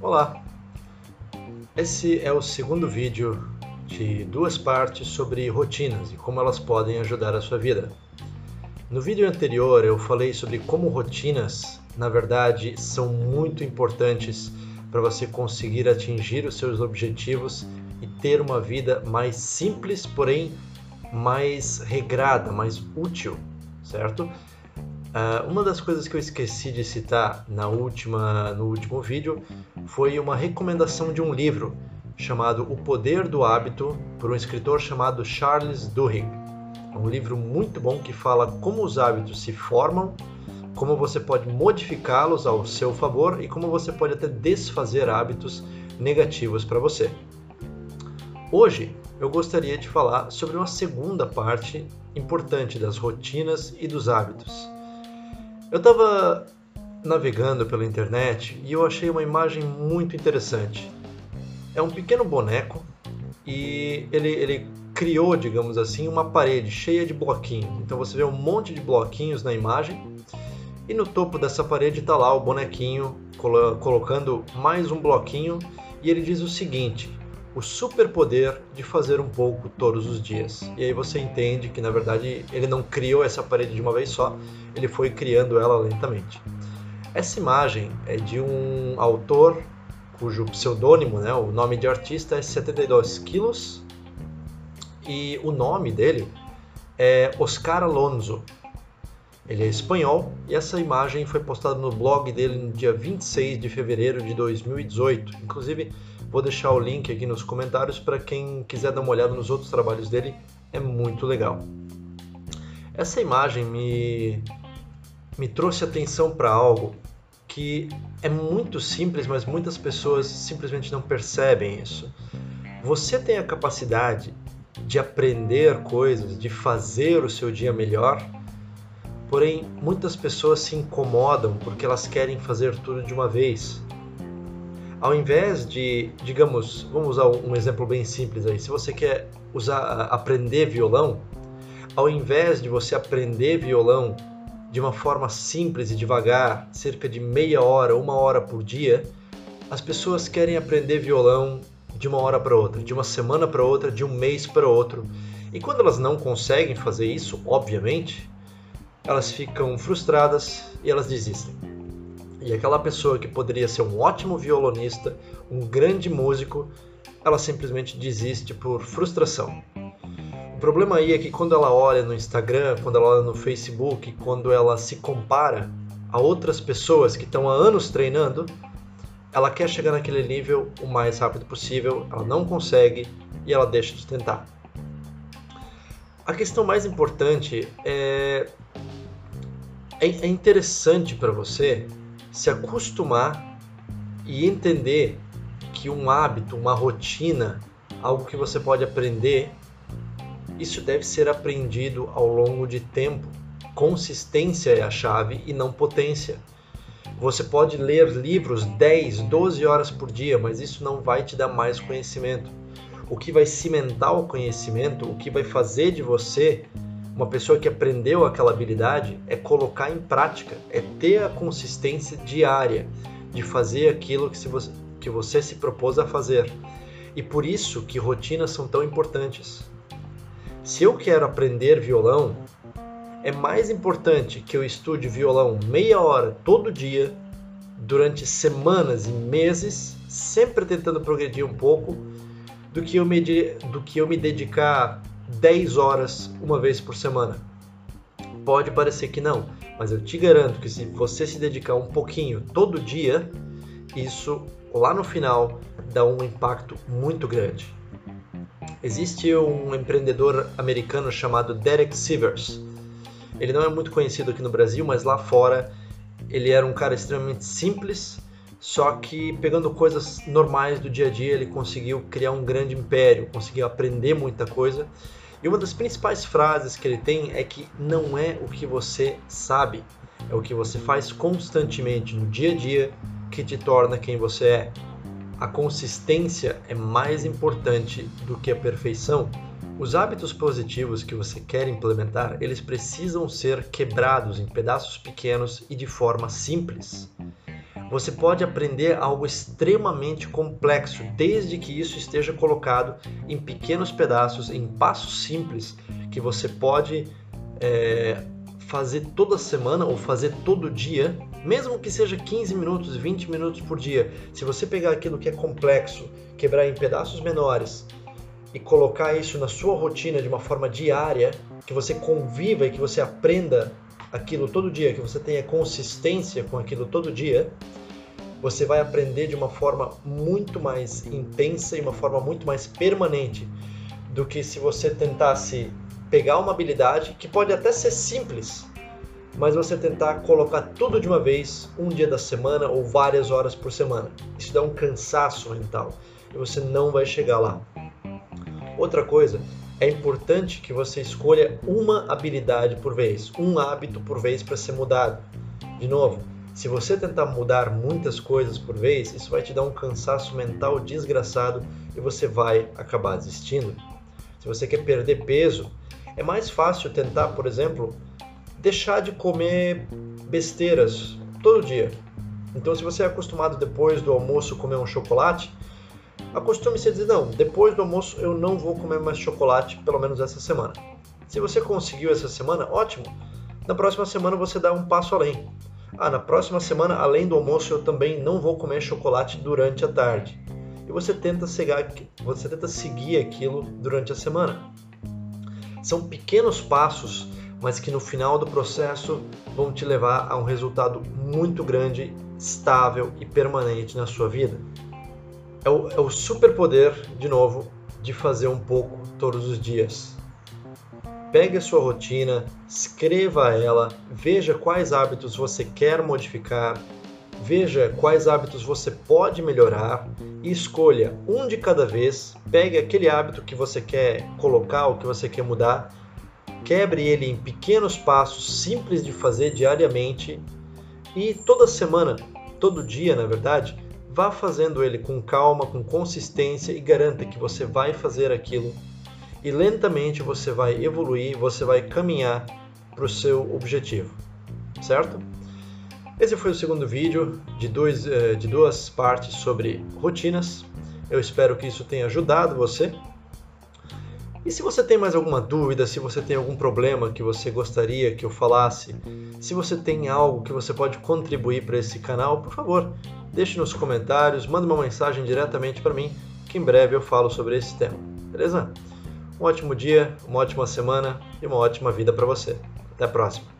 Olá! Esse é o segundo vídeo de duas partes sobre rotinas e como elas podem ajudar a sua vida. No vídeo anterior eu falei sobre como rotinas, na verdade, são muito importantes para você conseguir atingir os seus objetivos e ter uma vida mais simples, porém mais regrada, mais útil, certo? Uh, uma das coisas que eu esqueci de citar na última, no último vídeo foi uma recomendação de um livro chamado O Poder do Hábito, por um escritor chamado Charles Duhigg. É um livro muito bom que fala como os hábitos se formam, como você pode modificá-los ao seu favor e como você pode até desfazer hábitos negativos para você. Hoje eu gostaria de falar sobre uma segunda parte importante das rotinas e dos hábitos. Eu estava navegando pela internet e eu achei uma imagem muito interessante. É um pequeno boneco e ele, ele criou, digamos assim, uma parede cheia de bloquinhos. Então você vê um monte de bloquinhos na imagem e no topo dessa parede está lá o bonequinho colo colocando mais um bloquinho e ele diz o seguinte: o superpoder de fazer um pouco todos os dias. E aí você entende que na verdade ele não criou essa parede de uma vez só, ele foi criando ela lentamente. Essa imagem é de um autor cujo pseudônimo, né, o nome de artista é 72 quilos e o nome dele é Oscar Alonso. Ele é espanhol e essa imagem foi postada no blog dele no dia 26 de fevereiro de 2018. Inclusive, Vou deixar o link aqui nos comentários para quem quiser dar uma olhada nos outros trabalhos dele, é muito legal. Essa imagem me, me trouxe atenção para algo que é muito simples, mas muitas pessoas simplesmente não percebem isso. Você tem a capacidade de aprender coisas, de fazer o seu dia melhor, porém muitas pessoas se incomodam porque elas querem fazer tudo de uma vez ao invés de, digamos, vamos usar um exemplo bem simples aí, se você quer usar, aprender violão, ao invés de você aprender violão de uma forma simples e devagar, cerca de meia hora, uma hora por dia, as pessoas querem aprender violão de uma hora para outra, de uma semana para outra, de um mês para outro. E quando elas não conseguem fazer isso, obviamente, elas ficam frustradas e elas desistem. E aquela pessoa que poderia ser um ótimo violonista, um grande músico, ela simplesmente desiste por frustração. O problema aí é que quando ela olha no Instagram, quando ela olha no Facebook, quando ela se compara a outras pessoas que estão há anos treinando, ela quer chegar naquele nível o mais rápido possível, ela não consegue e ela deixa de tentar. A questão mais importante é é, é interessante para você se acostumar e entender que um hábito, uma rotina, algo que você pode aprender, isso deve ser aprendido ao longo de tempo. Consistência é a chave e não potência. Você pode ler livros 10, 12 horas por dia, mas isso não vai te dar mais conhecimento. O que vai cimentar o conhecimento, o que vai fazer de você uma pessoa que aprendeu aquela habilidade é colocar em prática, é ter a consistência diária de fazer aquilo que, se você, que você se propôs a fazer. E por isso que rotinas são tão importantes. Se eu quero aprender violão, é mais importante que eu estude violão meia hora todo dia, durante semanas e meses, sempre tentando progredir um pouco, do que eu me, do que eu me dedicar 10 horas uma vez por semana. Pode parecer que não, mas eu te garanto que se você se dedicar um pouquinho todo dia, isso lá no final dá um impacto muito grande. Existe um empreendedor americano chamado Derek Sivers. Ele não é muito conhecido aqui no Brasil, mas lá fora ele era um cara extremamente simples, só que pegando coisas normais do dia a dia, ele conseguiu criar um grande império, conseguiu aprender muita coisa e uma das principais frases que ele tem é que não é o que você sabe, é o que você faz constantemente no dia a dia que te torna quem você é. A consistência é mais importante do que a perfeição. Os hábitos positivos que você quer implementar, eles precisam ser quebrados em pedaços pequenos e de forma simples. Você pode aprender algo extremamente complexo, desde que isso esteja colocado em pequenos pedaços, em passos simples, que você pode é, fazer toda semana ou fazer todo dia, mesmo que seja 15 minutos, 20 minutos por dia. Se você pegar aquilo que é complexo, quebrar em pedaços menores e colocar isso na sua rotina de uma forma diária, que você conviva e que você aprenda aquilo todo dia, que você tenha consistência com aquilo todo dia, você vai aprender de uma forma muito mais intensa e uma forma muito mais permanente do que se você tentasse pegar uma habilidade que pode até ser simples, mas você tentar colocar tudo de uma vez, um dia da semana ou várias horas por semana. Isso dá um cansaço mental e você não vai chegar lá. Outra coisa, é importante que você escolha uma habilidade por vez, um hábito por vez para ser mudado. De novo, se você tentar mudar muitas coisas por vez, isso vai te dar um cansaço mental desgraçado e você vai acabar desistindo. Se você quer perder peso, é mais fácil tentar, por exemplo, deixar de comer besteiras todo dia. Então, se você é acostumado depois do almoço comer um chocolate, acostume-se a dizer: não, depois do almoço eu não vou comer mais chocolate, pelo menos essa semana. Se você conseguiu essa semana, ótimo. Na próxima semana você dá um passo além. Ah, na próxima semana, além do almoço, eu também não vou comer chocolate durante a tarde. E você tenta, seguir, você tenta seguir aquilo durante a semana. São pequenos passos, mas que no final do processo vão te levar a um resultado muito grande, estável e permanente na sua vida é o, é o superpoder, de novo, de fazer um pouco todos os dias. Pegue a sua rotina, escreva ela, veja quais hábitos você quer modificar, veja quais hábitos você pode melhorar e escolha um de cada vez. Pegue aquele hábito que você quer colocar ou que você quer mudar, quebre ele em pequenos passos simples de fazer diariamente e toda semana, todo dia, na verdade, Vá fazendo ele com calma, com consistência e garanta que você vai fazer aquilo e lentamente você vai evoluir, você vai caminhar para o seu objetivo, certo? Esse foi o segundo vídeo de, dois, eh, de duas partes sobre rotinas. Eu espero que isso tenha ajudado você. E se você tem mais alguma dúvida, se você tem algum problema que você gostaria que eu falasse, se você tem algo que você pode contribuir para esse canal, por favor, deixe nos comentários, manda uma mensagem diretamente para mim, que em breve eu falo sobre esse tema. Beleza? Um ótimo dia, uma ótima semana e uma ótima vida para você. Até a próxima.